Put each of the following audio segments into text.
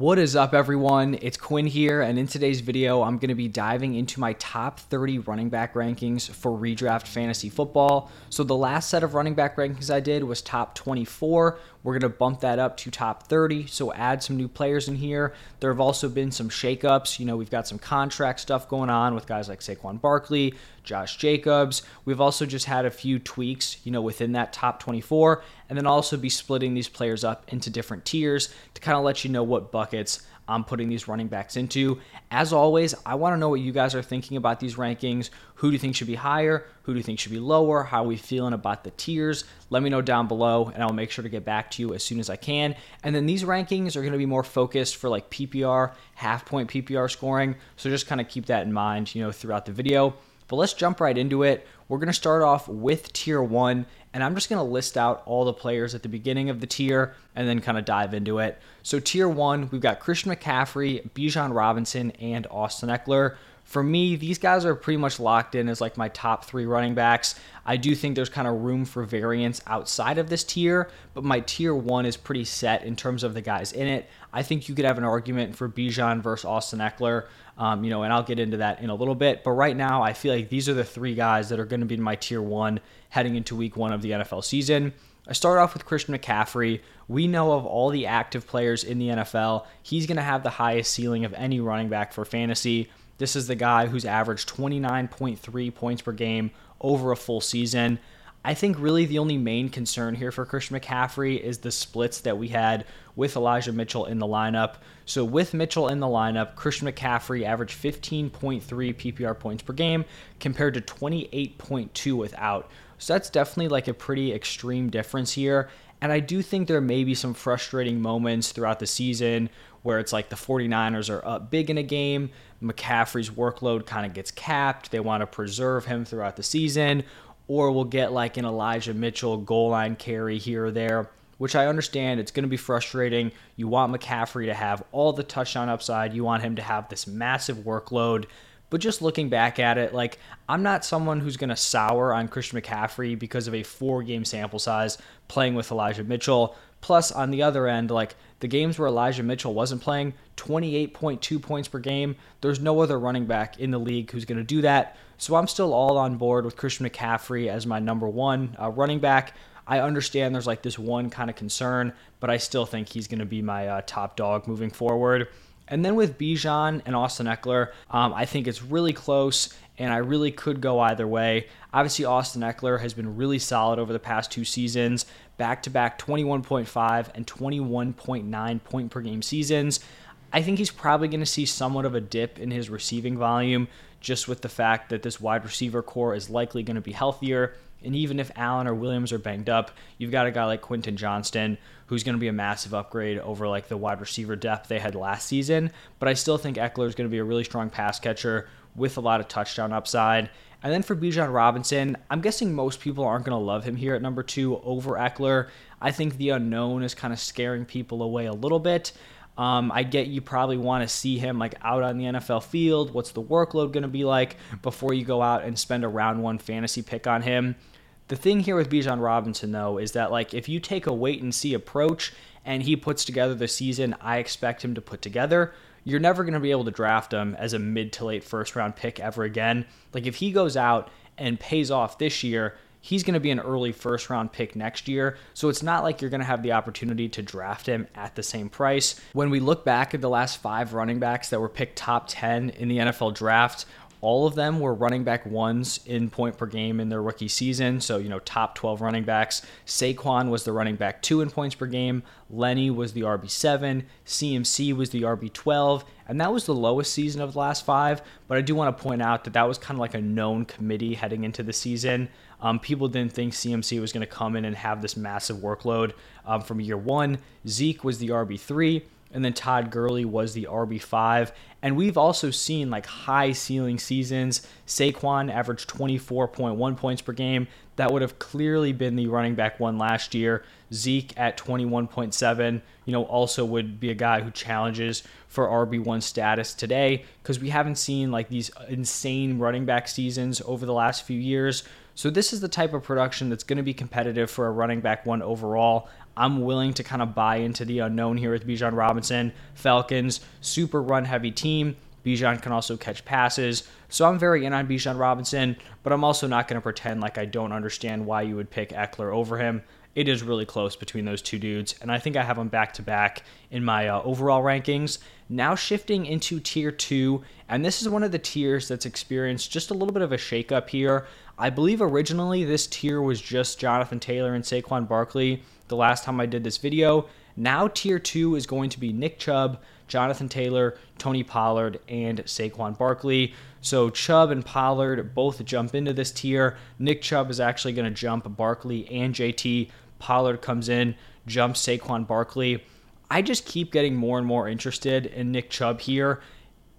What is up, everyone? It's Quinn here, and in today's video, I'm going to be diving into my top 30 running back rankings for redraft fantasy football. So, the last set of running back rankings I did was top 24. We're going to bump that up to top 30, so add some new players in here. There have also been some shakeups. You know, we've got some contract stuff going on with guys like Saquon Barkley, Josh Jacobs. We've also just had a few tweaks, you know, within that top 24, and then also be splitting these players up into different tiers to kind of let you know what buckets I'm putting these running backs into. As always, I want to know what you guys are thinking about these rankings. Who do you think should be higher? Who do you think should be lower? How are we feeling about the tiers? Let me know down below, and I'll make sure to get back to you as soon as I can. And then these rankings are going to be more focused for like PPR, half point PPR scoring. So just kind of keep that in mind, you know, throughout the video. But let's jump right into it. We're going to start off with tier one, and I'm just going to list out all the players at the beginning of the tier and then kind of dive into it. So, tier one, we've got Christian McCaffrey, Bijan Robinson, and Austin Ekeler. For me, these guys are pretty much locked in as like my top three running backs. I do think there's kind of room for variance outside of this tier, but my tier one is pretty set in terms of the guys in it. I think you could have an argument for Bijan versus Austin Ekeler, um, you know, and I'll get into that in a little bit. But right now, I feel like these are the three guys that are going to be in my tier one heading into week one of the NFL season. I start off with Christian McCaffrey. We know of all the active players in the NFL, he's going to have the highest ceiling of any running back for fantasy. This is the guy who's averaged 29.3 points per game over a full season. I think really the only main concern here for Christian McCaffrey is the splits that we had with Elijah Mitchell in the lineup. So with Mitchell in the lineup, Christian McCaffrey averaged 15.3 PPR points per game compared to 28.2 without. So that's definitely like a pretty extreme difference here. And I do think there may be some frustrating moments throughout the season where it's like the 49ers are up big in a game, McCaffrey's workload kind of gets capped, they want to preserve him throughout the season, or we'll get like an Elijah Mitchell goal line carry here or there, which I understand it's going to be frustrating. You want McCaffrey to have all the touchdown upside, you want him to have this massive workload. But just looking back at it, like I'm not someone who's going to sour on Christian McCaffrey because of a four game sample size playing with Elijah Mitchell. Plus, on the other end, like the games where Elijah Mitchell wasn't playing, 28.2 points per game. There's no other running back in the league who's going to do that. So I'm still all on board with Christian McCaffrey as my number one uh, running back. I understand there's like this one kind of concern, but I still think he's going to be my uh, top dog moving forward. And then with Bijan and Austin Ekeler, um, I think it's really close, and I really could go either way. Obviously, Austin Ekeler has been really solid over the past two seasons, back to back 21.5 and 21.9 point per game seasons. I think he's probably going to see somewhat of a dip in his receiving volume just with the fact that this wide receiver corps is likely going to be healthier. And even if Allen or Williams are banged up, you've got a guy like Quentin Johnston who's going to be a massive upgrade over like the wide receiver depth they had last season. But I still think Ekeler is going to be a really strong pass catcher with a lot of touchdown upside. And then for Bijan Robinson, I'm guessing most people aren't going to love him here at number two over Ekeler. I think the unknown is kind of scaring people away a little bit. Um, I get you probably want to see him like out on the NFL field. What's the workload going to be like before you go out and spend a round one fantasy pick on him? The thing here with Bijan Robinson though is that like if you take a wait and see approach and he puts together the season I expect him to put together, you're never going to be able to draft him as a mid to late first round pick ever again. Like if he goes out and pays off this year, he's going to be an early first round pick next year. So it's not like you're going to have the opportunity to draft him at the same price. When we look back at the last five running backs that were picked top 10 in the NFL draft, all of them were running back ones in point per game in their rookie season. So, you know, top 12 running backs. Saquon was the running back two in points per game. Lenny was the RB7. CMC was the RB12. And that was the lowest season of the last five. But I do want to point out that that was kind of like a known committee heading into the season. Um, people didn't think CMC was going to come in and have this massive workload um, from year one. Zeke was the RB3 and then Todd Gurley was the RB5. And we've also seen like high ceiling seasons. Saquon averaged 24.1 points per game. That would have clearly been the running back one last year. Zeke at 21.7, you know, also would be a guy who challenges for RB1 status today because we haven't seen like these insane running back seasons over the last few years. So this is the type of production that's going to be competitive for a running back one overall. I'm willing to kind of buy into the unknown here with Bijan Robinson. Falcons, super run heavy team. Bijan can also catch passes. So I'm very in on Bijan Robinson, but I'm also not going to pretend like I don't understand why you would pick Ekeler over him. It is really close between those two dudes, and I think I have them back to back in my uh, overall rankings. Now shifting into tier two, and this is one of the tiers that's experienced just a little bit of a shakeup here. I believe originally this tier was just Jonathan Taylor and Saquon Barkley the last time I did this video. Now tier two is going to be Nick Chubb, Jonathan Taylor, Tony Pollard, and Saquon Barkley. So Chubb and Pollard both jump into this tier. Nick Chubb is actually going to jump Barkley and JT. Pollard comes in, jumps Saquon Barkley. I just keep getting more and more interested in Nick Chubb here.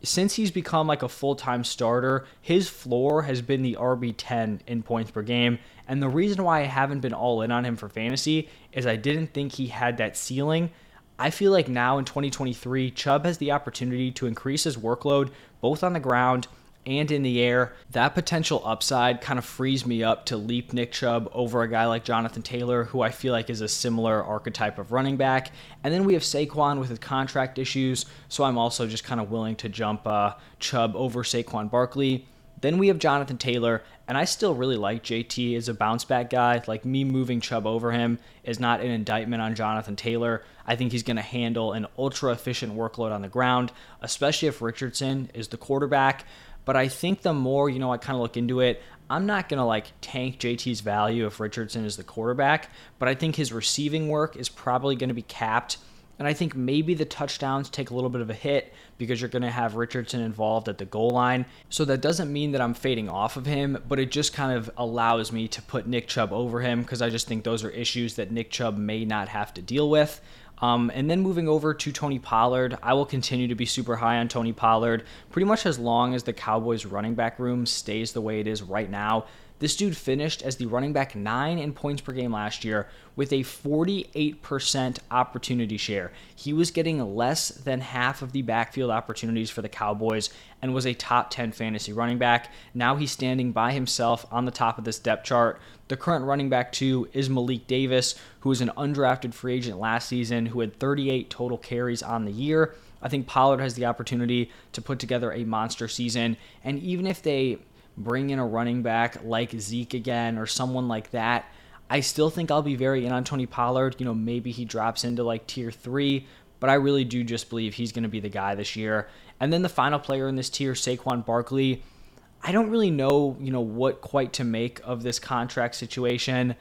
Since he's become like a full time starter, his floor has been the RB10 in points per game. And the reason why I haven't been all in on him for fantasy is I didn't think he had that ceiling. I feel like now in 2023, Chubb has the opportunity to increase his workload both on the ground and in the air. That potential upside kind of frees me up to leap Nick Chubb over a guy like Jonathan Taylor, who I feel like is a similar archetype of running back. And then we have Saquon with his contract issues, so I'm also just kind of willing to jump uh, Chubb over Saquon Barkley. Then we have Jonathan Taylor, and I still really like JT as a bounce back guy. Like me moving Chubb over him is not an indictment on Jonathan Taylor. I think he's going to handle an ultra efficient workload on the ground, especially if Richardson is the quarterback. But I think the more, you know, I kind of look into it, I'm not going to like tank JT's value if Richardson is the quarterback, but I think his receiving work is probably going to be capped and I think maybe the touchdowns take a little bit of a hit because you're going to have Richardson involved at the goal line. So that doesn't mean that I'm fading off of him, but it just kind of allows me to put Nick Chubb over him because I just think those are issues that Nick Chubb may not have to deal with. Um, and then moving over to Tony Pollard, I will continue to be super high on Tony Pollard pretty much as long as the Cowboys running back room stays the way it is right now. This dude finished as the running back nine in points per game last year with a 48% opportunity share. He was getting less than half of the backfield opportunities for the Cowboys and was a top 10 fantasy running back. Now he's standing by himself on the top of this depth chart. The current running back, too, is Malik Davis, who was an undrafted free agent last season who had 38 total carries on the year. I think Pollard has the opportunity to put together a monster season. And even if they bring in a running back like Zeke again or someone like that. I still think I'll be very in on Tony Pollard. You know, maybe he drops into like tier three, but I really do just believe he's going to be the guy this year. And then the final player in this tier, Saquon Barkley. I don't really know, you know, what quite to make of this contract situation.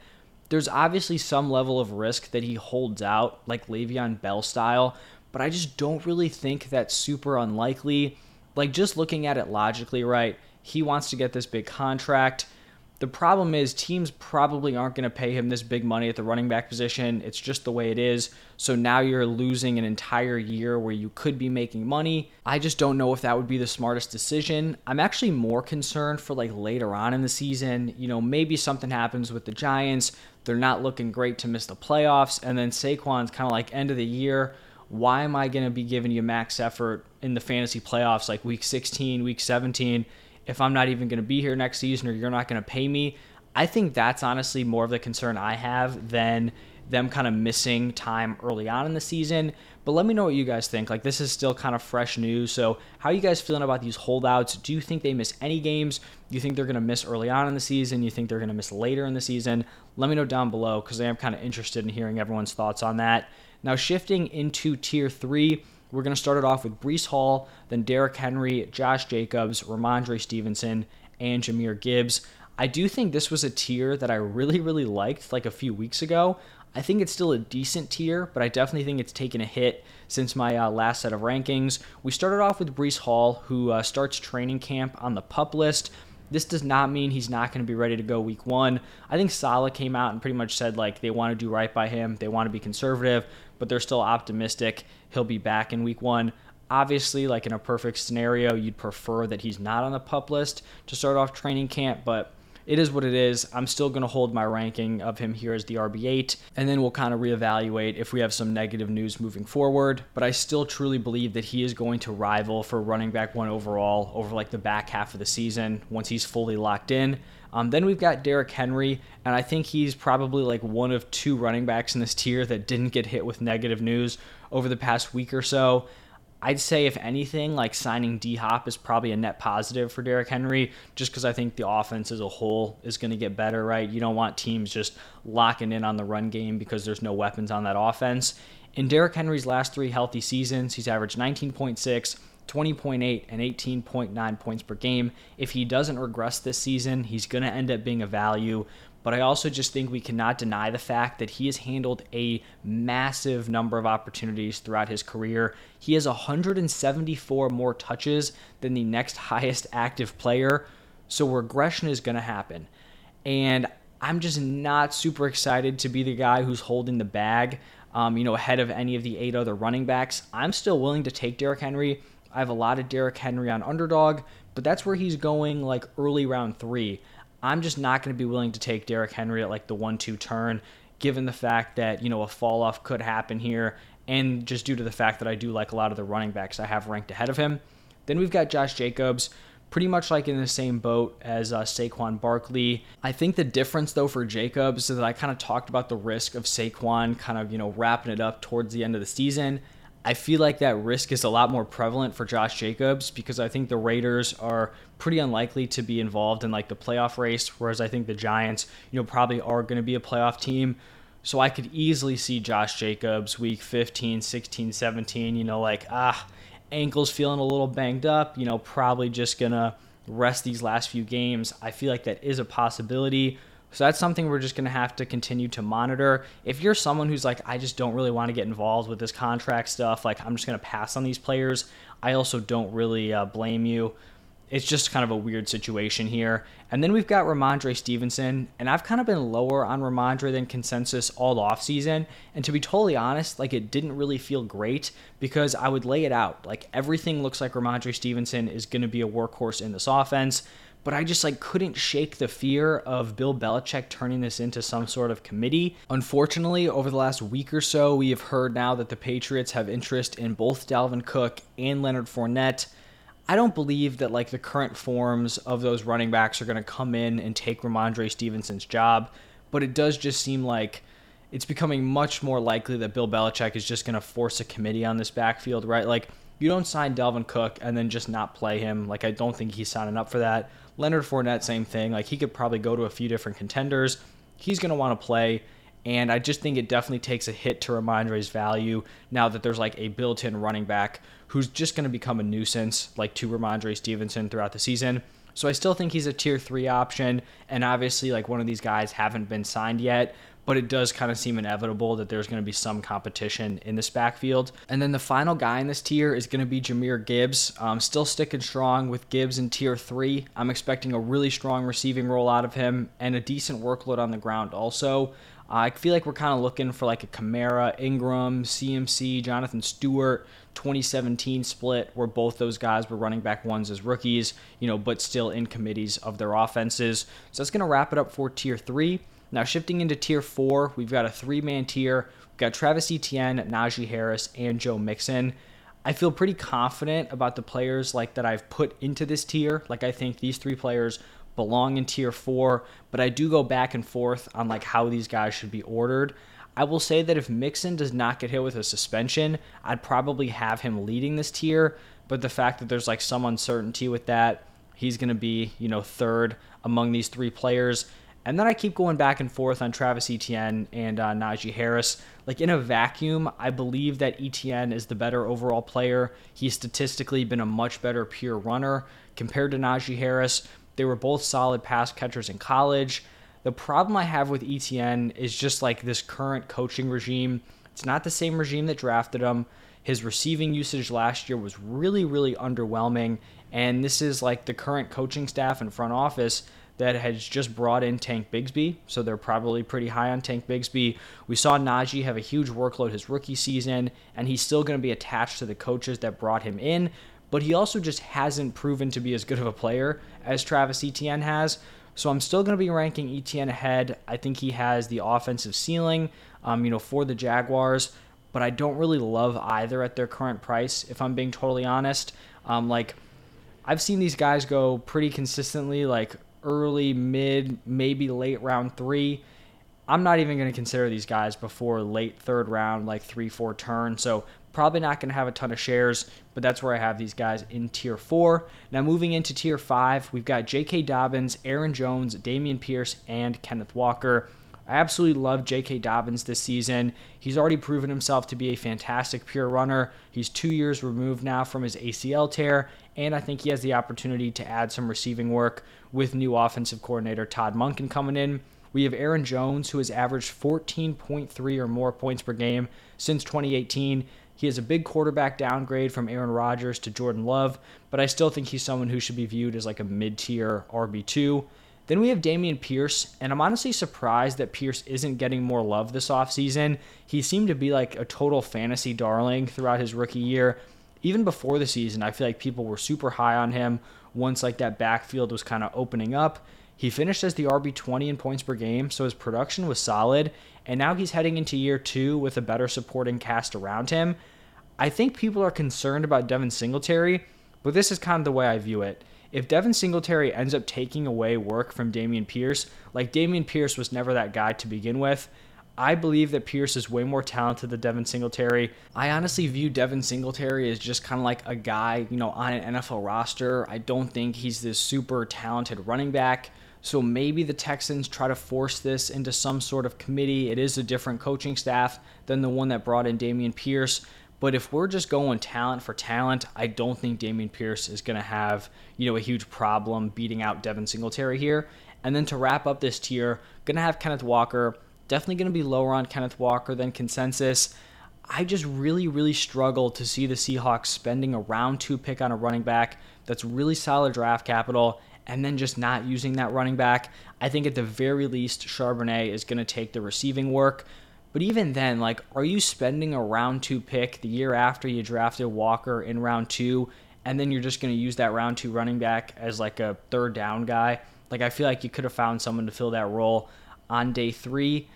There's obviously some level of risk that he holds out, like Le'Veon Bell style, but I just don't really think that's super unlikely. Like, just looking at it logically, right? He wants to get this big contract. The problem is, teams probably aren't going to pay him this big money at the running back position. It's just the way it is. So now you're losing an entire year where you could be making money. I just don't know if that would be the smartest decision. I'm actually more concerned for like later on in the season. You know, maybe something happens with the Giants. They're not looking great to miss the playoffs. And then Saquon's kind of like end of the year. Why am I going to be giving you max effort in the fantasy playoffs like week 16, week 17? If I'm not even going to be here next season or you're not going to pay me. I think that's honestly more of the concern I have than them kind of missing time early on in the season. But let me know what you guys think. Like, this is still kind of fresh news. So, how are you guys feeling about these holdouts? Do you think they miss any games? Do you think they're going to miss early on in the season? You think they're going to miss later in the season? Let me know down below because I am kind of interested in hearing everyone's thoughts on that. Now, shifting into tier three, we're going to start it off with Breece Hall, then Derrick Henry, Josh Jacobs, Rhamondre Stevenson, and Jahmyr Gibbs. I do think this was a tier that I really, really liked like a few weeks ago. I think it's still a decent tier, but I definitely think it's taken a hit since my uh, last set of rankings. We started off with Breece Hall, who uh, starts training camp on the pup list. This does not mean he's not going to be ready to go week one. I think Saleh came out and pretty much said like they want to do right by him, they want to be conservative, but they're still optimistic he'll be back in week one. Obviously, like in a perfect scenario, you'd prefer that he's not on the pup list to start off training camp, but it is what it is. I'm still going to hold my ranking of him here as the RB8, and then we'll kind of reevaluate if we have some negative news moving forward. But I still truly believe that he is going to rival for running back one overall over like the back half of the season once he's fully locked in. Um, then we've got Derrick Henry, and I think he's probably like one of two running backs in this tier that didn't get hit with negative news over the past week or so. I'd say, if anything, like signing D Hop is probably a net positive for Derrick Henry, just because I think the offense as a whole is going to get better, right? You don't want teams just locking in on the run game because there's no weapons on that offense. In Derrick Henry's last three healthy seasons, he's averaged 19.6, 20.8 and 18.9 points per game. If he doesn't regress this season, he's going to end up being a value. But I also just think we cannot deny the fact that he has handled a massive number of opportunities throughout his career. He has 174 more touches than the next highest active player. So regression is going to happen. And I'm just not super excited to be the guy who's holding the bag, um, you know, ahead of any of the eight other running backs. I'm still willing to take Derrick Henry I have a lot of Derrick Henry on underdog, but that's where he's going like early round three. I'm just not going to be willing to take Derrick Henry at like the one two turn, given the fact that, you know, a fall off could happen here, and just due to the fact that I do like a lot of the running backs I have ranked ahead of him. Then we've got Josh Jacobs, pretty much like in the same boat as uh, Saquon Barkley. I think the difference though for Jacobs is that I kind of talked about the risk of Saquon kind of, you know, wrapping it up towards the end of the season. I feel like that risk is a lot more prevalent for Josh Jacobs because I think the Raiders are pretty unlikely to be involved in like the playoff race, whereas I think the Giants, you know, probably are going to be a playoff team. So I could easily see Josh Jacobs week 15, 16, 17, you know, like, ah, ankles feeling a little banged up, you know, probably just going to rest these last few games. I feel like that is a possibility. So that's something we're just going to have to continue to monitor. If you're someone who's like, I just don't really want to get involved with this contract stuff, like I'm just going to pass on these players, I also don't really uh, blame you. It's just kind of a weird situation here. And then we've got Rhamondre Stevenson, and I've kind of been lower on Rhamondre than consensus all offseason. And to be totally honest, like it didn't really feel great because I would lay it out. Like everything looks like Rhamondre Stevenson is going to be a workhorse in this offense but I just like couldn't shake the fear of Bill Belichick turning this into some sort of committee. Unfortunately, over the last week or so, we have heard now that the Patriots have interest in both Dalvin Cook and Leonard Fournette. I don't believe that like the current forms of those running backs are going to come in and take Rhamondre Stevenson's job, but it does just seem like it's becoming much more likely that Bill Belichick is just going to force a committee on this backfield, right? Like you don't sign Dalvin Cook and then just not play him. Like I don't think he's signing up for that. Leonard Fournette, same thing. Like he could probably go to a few different contenders. He's going to want to play. And I just think it definitely takes a hit to Rhamondre's value now that there's like a built in running back who's just going to become a nuisance, like to Rhamondre Stevenson throughout the season. So I still think he's a tier three option. And obviously, like one of these guys haven't been signed yet but it does kind of seem inevitable that there's going to be some competition in this backfield. And then the final guy in this tier is going to be Jahmyr Gibbs. Um, still sticking strong with Gibbs in tier three. I'm expecting a really strong receiving role out of him and a decent workload on the ground also. I feel like we're kind of looking for like a Kamara, Ingram, CMC, Jonathan Stewart 2017 split where both those guys were running back ones as rookies, you know, but still in committees of their offenses. So that's going to wrap it up for tier three. Now, shifting into tier four, we've got a three man tier. We've got Travis Etienne, Najee Harris, and Joe Mixon. I feel pretty confident about the players like that I've put into this tier. Like I think these three players belong in tier four, but I do go back and forth on like how these guys should be ordered. I will say that if Mixon does not get hit with a suspension, I'd probably have him leading this tier. But the fact that there's like some uncertainty with that, he's going to be, you know, third among these three players. And then I keep going back and forth on Travis Etienne and uh, Najee Harris. Like in a vacuum, I believe that Etienne is the better overall player. He's statistically been a much better pure runner compared to Najee Harris. They were both solid pass catchers in college. The problem I have with Etienne is just like this current coaching regime. It's not the same regime that drafted him. His receiving usage last year was really, really underwhelming. And this is like the current coaching staff and front office that has just brought in Tank Bigsby, so they're probably pretty high on Tank Bigsby. We saw Najee have a huge workload his rookie season, and he's still going to be attached to the coaches that brought him in, but he also just hasn't proven to be as good of a player as Travis Etienne has. So I'm still going to be ranking Etienne ahead. I think he has the offensive ceiling, um, you know, for the Jaguars, but I don't really love either at their current price. If I'm being totally honest, um, like I've seen these guys go pretty consistently, like early, mid, maybe late round three. I'm not even going to consider these guys before late third round, like three, four turn. So probably not going to have a ton of shares, but that's where I have these guys in tier four. Now moving into tier five, we've got J.K. Dobbins, Aaron Jones, Dameon Pierce, and Kenneth Walker. I absolutely love J.K. Dobbins this season. He's already proven himself to be a fantastic pure runner. He's two years removed now from his ACL tear, and I think he has the opportunity to add some receiving work with new offensive coordinator Todd Monken coming in. We have Aaron Jones, who has averaged 14.3 or more points per game since 2018. He has a big quarterback downgrade from Aaron Rodgers to Jordan Love, but I still think he's someone who should be viewed as like a mid tier RB2. Then we have Dameon Pierce, and I'm honestly surprised that Pierce isn't getting more love this offseason. He seemed to be like a total fantasy darling throughout his rookie year. Even before the season, I feel like people were super high on him once like that backfield was kind of opening up. He finished as the RB20 in points per game, so his production was solid, and now he's heading into year two with a better supporting cast around him. I think people are concerned about Devin Singletary, but this is kind of the way I view it. If Devin Singletary ends up taking away work from Dameon Pierce, like Dameon Pierce was never that guy to begin with, I believe that Pierce is way more talented than Devin Singletary. I honestly view Devin Singletary as just kind of like a guy, you know, on an NFL roster. I don't think he's this super talented running back. So maybe the Texans try to force this into some sort of committee. It is a different coaching staff than the one that brought in Dameon Pierce. But if we're just going talent for talent, I don't think Dameon Pierce is going to have, you know, a huge problem beating out Devin Singletary here. And then to wrap up this tier, going to have Kenneth Walker. Definitely going to be lower on Kenneth Walker than consensus. I just really, really struggle to see the Seahawks spending a round two pick on a running back that's really solid draft capital and then just not using that running back. I think at the very least, Charbonnet is going to take the receiving work. But even then, like, are you spending a round two pick the year after you drafted Walker in round two, and then you're just going to use that round two running back as like a third down guy? Like, I feel like you could have found someone to fill that role on day three.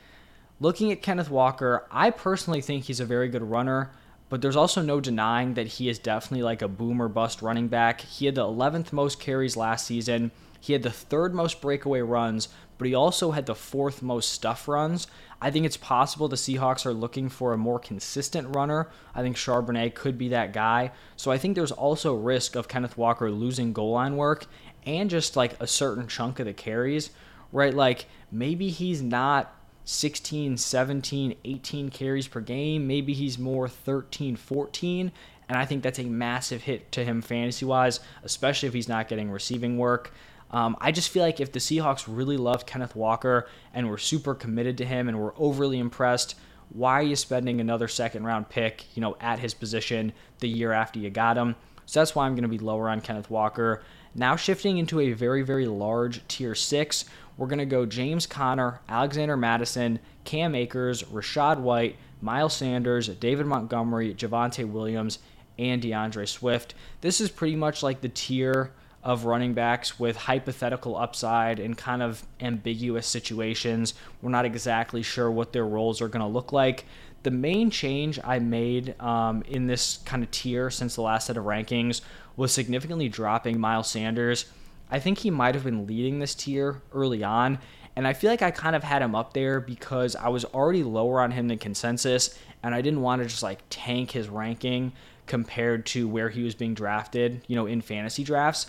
Looking at Kenneth Walker, I personally think he's a very good runner but there's also no denying that he is definitely like a boomer bust running back. He had the 11th most carries last season. He had the third most breakaway runs, but he also had the fourth most stuff runs. I think it's possible the Seahawks are looking for a more consistent runner. I think Charbonnet could be that guy. So I think there's also risk of Kenneth Walker losing goal line work and just like a certain chunk of the carries, right? Like maybe he's not 16, 17, 18 carries per game. Maybe he's more 13, 14. And I think that's a massive hit to him fantasy wise, especially if he's not getting receiving work. Um, I just feel like if the Seahawks really loved Kenneth Walker and were super committed to him and were overly impressed, why are you spending another second round pick, you know, at his position the year after you got him? So that's why I'm going to be lower on Kenneth Walker. Now shifting into a very, very large tier six, we're going to go James Conner, Alexander Mattison, Cam Akers, Rachaad White, Miles Sanders, David Montgomery, Javonte Williams, and D'Andre Swift. This is pretty much like the tier of running backs with hypothetical upside and kind of ambiguous situations. We're not exactly sure what their roles are going to look like. The main change I made um, in this kind of tier since the last set of rankings was significantly dropping Miles Sanders I think he might have been leading this tier early on. And I feel like I kind of had him up there because I was already lower on him than consensus, and I didn't want to just like tank his ranking compared to where he was being drafted, you know, in fantasy drafts.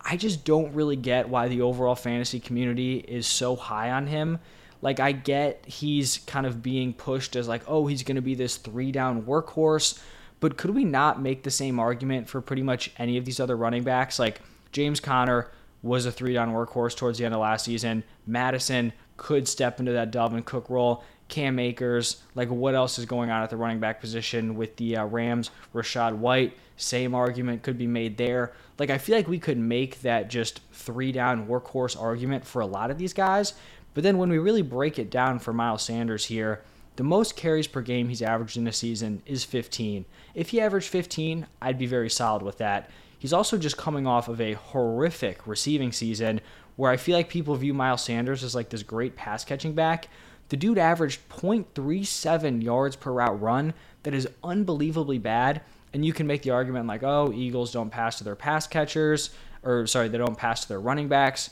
I just don't really get why the overall fantasy community is so high on him. Like, I get he's kind of being pushed as like, oh, he's going to be this three down workhorse. But could we not make the same argument for pretty much any of these other running backs? Like, James Conner was a three down workhorse towards the end of last season. Mattison could step into that Dalvin Cook role. Cam Akers, like what else is going on at the running back position with the uh, Rams? Rachaad White, same argument could be made there. Like I feel like we could make that just three down workhorse argument for a lot of these guys. But then when we really break it down for Miles Sanders here, the most carries per game he's averaged in a season is 15. If he averaged 15, I'd be very solid with that. He's also just coming off of a horrific receiving season where I feel like people view Miles Sanders as like this great pass catching back. The dude averaged 0.37 yards per route run. That is unbelievably bad. And you can make the argument like, oh, Eagles don't pass to their pass catchers, or sorry, they don't pass to their running backs.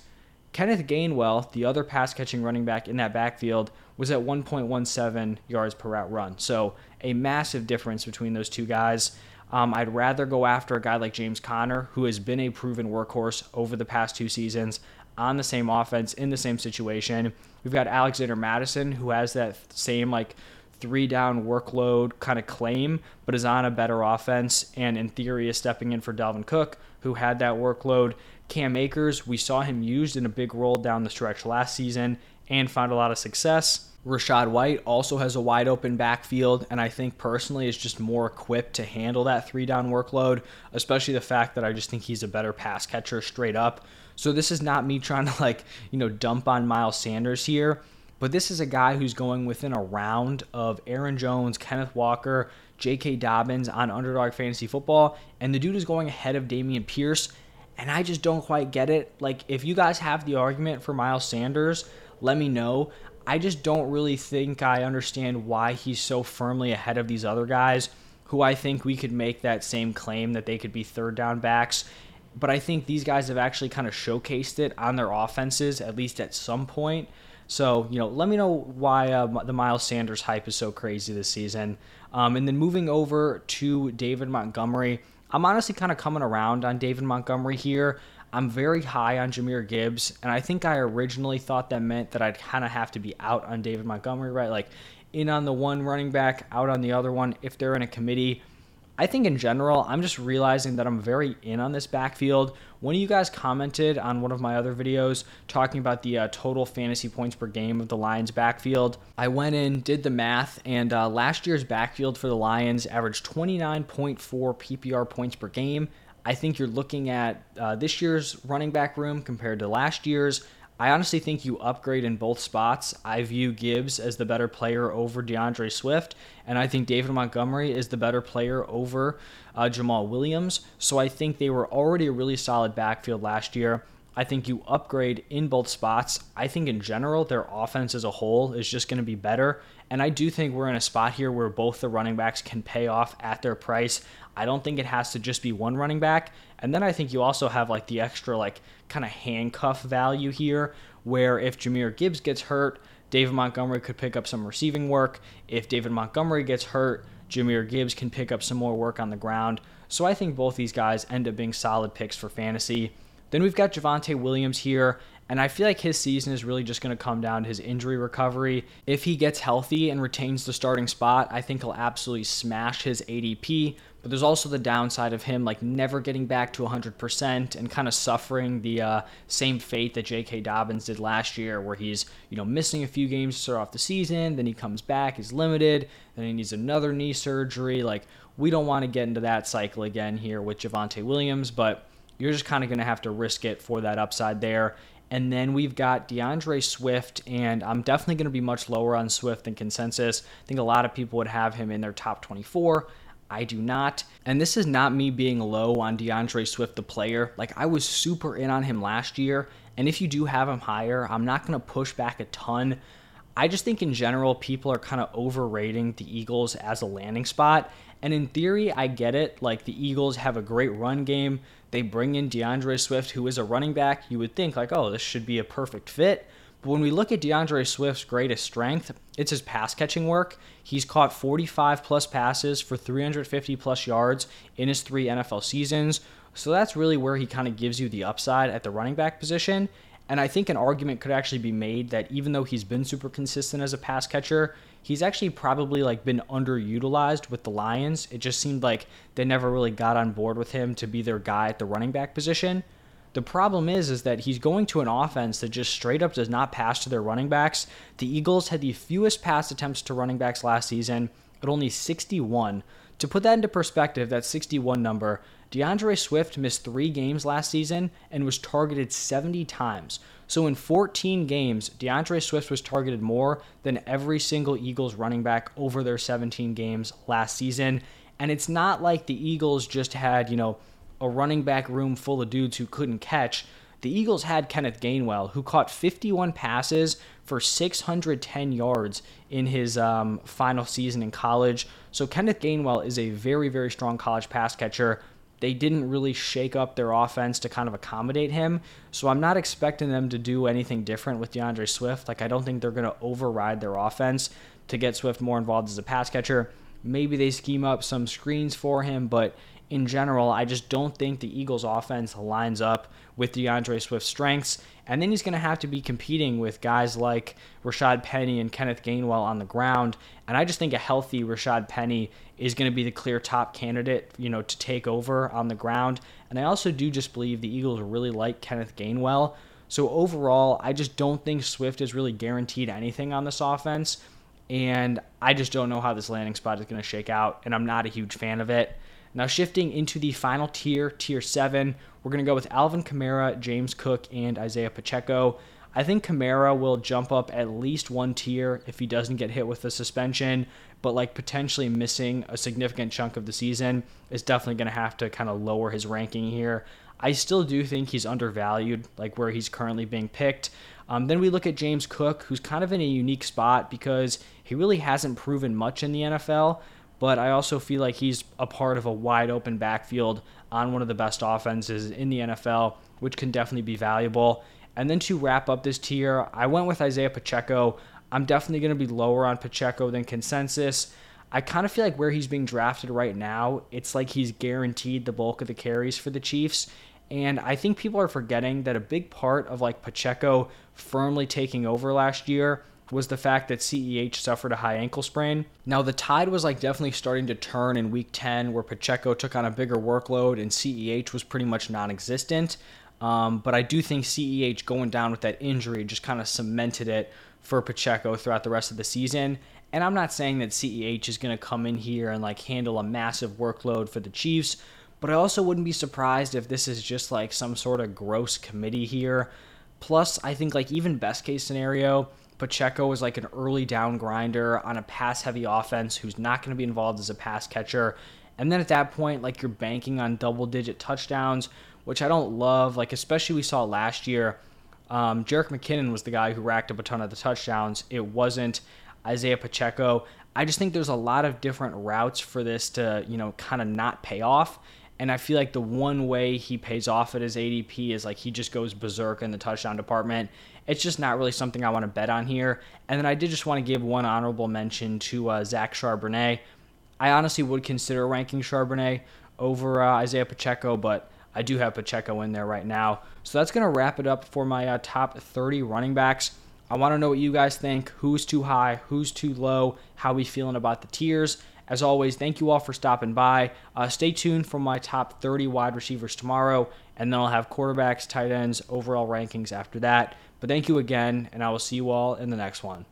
Kenneth Gainwell, the other pass catching running back in that backfield, was at 1.17 yards per route run. So a massive difference between those two guys. Um, I'd rather go after a guy like James Conner, who has been a proven workhorse over the past two seasons on the same offense in the same situation. We've got Alexander Mattison who has that same like three down workload kind of claim, but is on a better offense and in theory is stepping in for Dalvin Cook, who had that workload. Cam Akers, we saw him used in a big role down the stretch last season and found a lot of success. Rachaad White also has a wide open backfield, and I think personally is just more equipped to handle that three down workload, especially the fact that I just think he's a better pass catcher straight up. So this is not me trying to like, you know, dump on Miles Sanders here, but this is a guy who's going within a round of Aaron Jones, Kenneth Walker, J.K. Dobbins on underdog fantasy football, and the dude is going ahead of Dameon Pierce, and I just don't quite get it. Like, if you guys have the argument for Miles Sanders, let me know. I just don't really think I understand why he's so firmly ahead of these other guys who I think we could make that same claim that they could be third down backs. But I think these guys have actually kind of showcased it on their offenses, at least at some point. So, you know, let me know why uh, the Miles Sanders hype is so crazy this season. Um, and then moving over to David Montgomery, I'm honestly kind of coming around on David Montgomery here. I'm very high on Jahmyr Gibbs, and I think I originally thought that meant that I'd kind of have to be out on David Montgomery, right? Like in on the one running back, out on the other one if they're in a committee. I think in general, I'm just realizing that I'm very in on this backfield. One of you guys commented on one of my other videos talking about the uh, total fantasy points per game of the Lions backfield. I went in, did the math, and uh, last year's backfield for the Lions averaged 29.4 PPR points per game. I think you're looking at uh, this year's running back room compared to last year's. I honestly think you upgrade in both spots. I view Gibbs as the better player over D'Andre Swift, and I think David Montgomery is the better player over uh, Jamaal Williams. So I think they were already a really solid backfield last year. I think you upgrade in both spots. I think in general, their offense as a whole is just going to be better. And I do think we're in a spot here where both the running backs can pay off at their price. I don't think it has to just be one running back. And then I think you also have like the extra like kind of handcuff value here where if Jahmyr Gibbs gets hurt, David Montgomery could pick up some receiving work. If David Montgomery gets hurt, Jahmyr Gibbs can pick up some more work on the ground. So I think both these guys end up being solid picks for fantasy. Then we've got Javonte Williams here, and I feel like his season is really just going to come down to his injury recovery. If he gets healthy and retains the starting spot, I think he'll absolutely smash his ADP. But there's also the downside of him like never getting back to 100% and kind of suffering the uh, same fate that J.K. Dobbins did last year, where he's you know missing a few games to start off the season, then he comes back, he's limited, then he needs another knee surgery. Like we don't want to get into that cycle again here with Javonte Williams, but you're just kind of going to have to risk it for that upside there. And then we've got D'Andre Swift, and I'm definitely going to be much lower on Swift than consensus. I think a lot of people would have him in their top 24. I do not. And this is not me being low on D'Andre Swift, the player. Like, I was super in on him last year. And if you do have him higher, I'm not going to push back a ton. I just think in general, people are kind of overrating the Eagles as a landing spot. And in theory, I get it. Like the Eagles have a great run game. They bring in D'Andre Swift, who is a running back. You would think, like, oh, this should be a perfect fit. But when we look at D'Andre Swift's greatest strength, it's his pass catching work. He's caught 45 plus passes for 350 plus yards in his three NFL seasons. So that's really where he kind of gives you the upside at the running back position. And I think an argument could actually be made that even though he's been super consistent as a pass catcher, he's actually probably like been underutilized with the Lions. It just seemed like they never really got on board with him to be their guy at the running back position. The problem is is that he's going to an offense that just straight up does not pass to their running backs. The Eagles had the fewest pass attempts to running backs last season at only 61. To put that into perspective, that 61 number, D'Andre Swift missed 3 games last season and was targeted 70 times. So in 14 games, D'Andre Swift was targeted more than every single Eagles running back over their 17 games last season. And it's not like the Eagles just had, you know, a running back room full of dudes who couldn't catch. The Eagles had Kenneth Gainwell, who caught 51 passes for 610 yards in his um, final season in college. So Kenneth Gainwell is a very, very strong college pass catcher. they didn't really shake up their offense to kind of accommodate him. So I'm not expecting them to do anything different with D'Andre Swift. Like, I don't think they're going to override their offense to get Swift more involved as a pass catcher. Maybe they scheme up some screens for him, but in general, I just don't think the Eagles' offense lines up with D'Andre Swift's strengths. And then he's going to have to be competing with guys like Rashad Penny and Kenneth Gainwell on the ground. And I just think a healthy Rashad Penny is going to be the clear top candidate, you know, to take over on the ground. And I also do just believe the Eagles really like Kenneth Gainwell. So overall, I just don't think Swift is really guaranteed anything on this offense. And I just don't know how this landing spot is going to shake out. And I'm not a huge fan of it. Now, shifting into the final tier, tier seven, we're going to go with Alvin Kamara, James Cook, and Isaiah Pacheco. I think Kamara will jump up at least one tier if he doesn't get hit with a suspension, but like potentially missing a significant chunk of the season is definitely going to have to kind of lower his ranking here. I still do think he's undervalued, like where he's currently being picked. Um, then we look at James Cook, who's kind of in a unique spot because he really hasn't proven much in the NFL but I also feel like he's a part of a wide open backfield on one of the best offenses in the NFL, which can definitely be valuable. And then to wrap up this tier, I went with Isaiah Pacheco. I'm definitely going to be lower on Pacheco than consensus. I kind of feel like where he's being drafted right now, it's like he's guaranteed the bulk of the carries for the Chiefs. And I think people are forgetting that a big part of like Pacheco firmly taking over last year was the fact that CEH suffered a high ankle sprain. Now, the tide was like definitely starting to turn in week 10, where Pacheco took on a bigger workload and CEH was pretty much non existent. Um, but I do think CEH going down with that injury just kind of cemented it for Pacheco throughout the rest of the season. And I'm not saying that CEH is going to come in here and like handle a massive workload for the Chiefs, but I also wouldn't be surprised if this is just like some sort of gross committee here. Plus, I think like even best case scenario, Pacheco is like an early down grinder on a pass heavy offense who's not going to be involved as a pass catcher. And then at that point, like you're banking on double digit touchdowns, which I don't love. Like, especially we saw last year, um, Jerick McKinnon was the guy who racked up a ton of the touchdowns. It wasn't Isaiah Pacheco. I just think there's a lot of different routes for this to, you know, kind of not pay off. And I feel like the one way he pays off at his ADP is like he just goes berserk in the touchdown department. It's just not really something I want to bet on here. And then I did just want to give one honorable mention to uh, Zach Charbonnet. I honestly would consider ranking Charbonnet over uh, Isaiah Pacheco, but I do have Pacheco in there right now. So that's going to wrap it up for my uh, top 30 running backs. I want to know what you guys think. Who's too high? Who's too low? How we feeling about the tiers? As always, thank you all for stopping by. Uh, stay tuned for my top 30 wide receivers tomorrow, and then I'll have quarterbacks, tight ends, overall rankings after that. But thank you again, and I will see you all in the next one.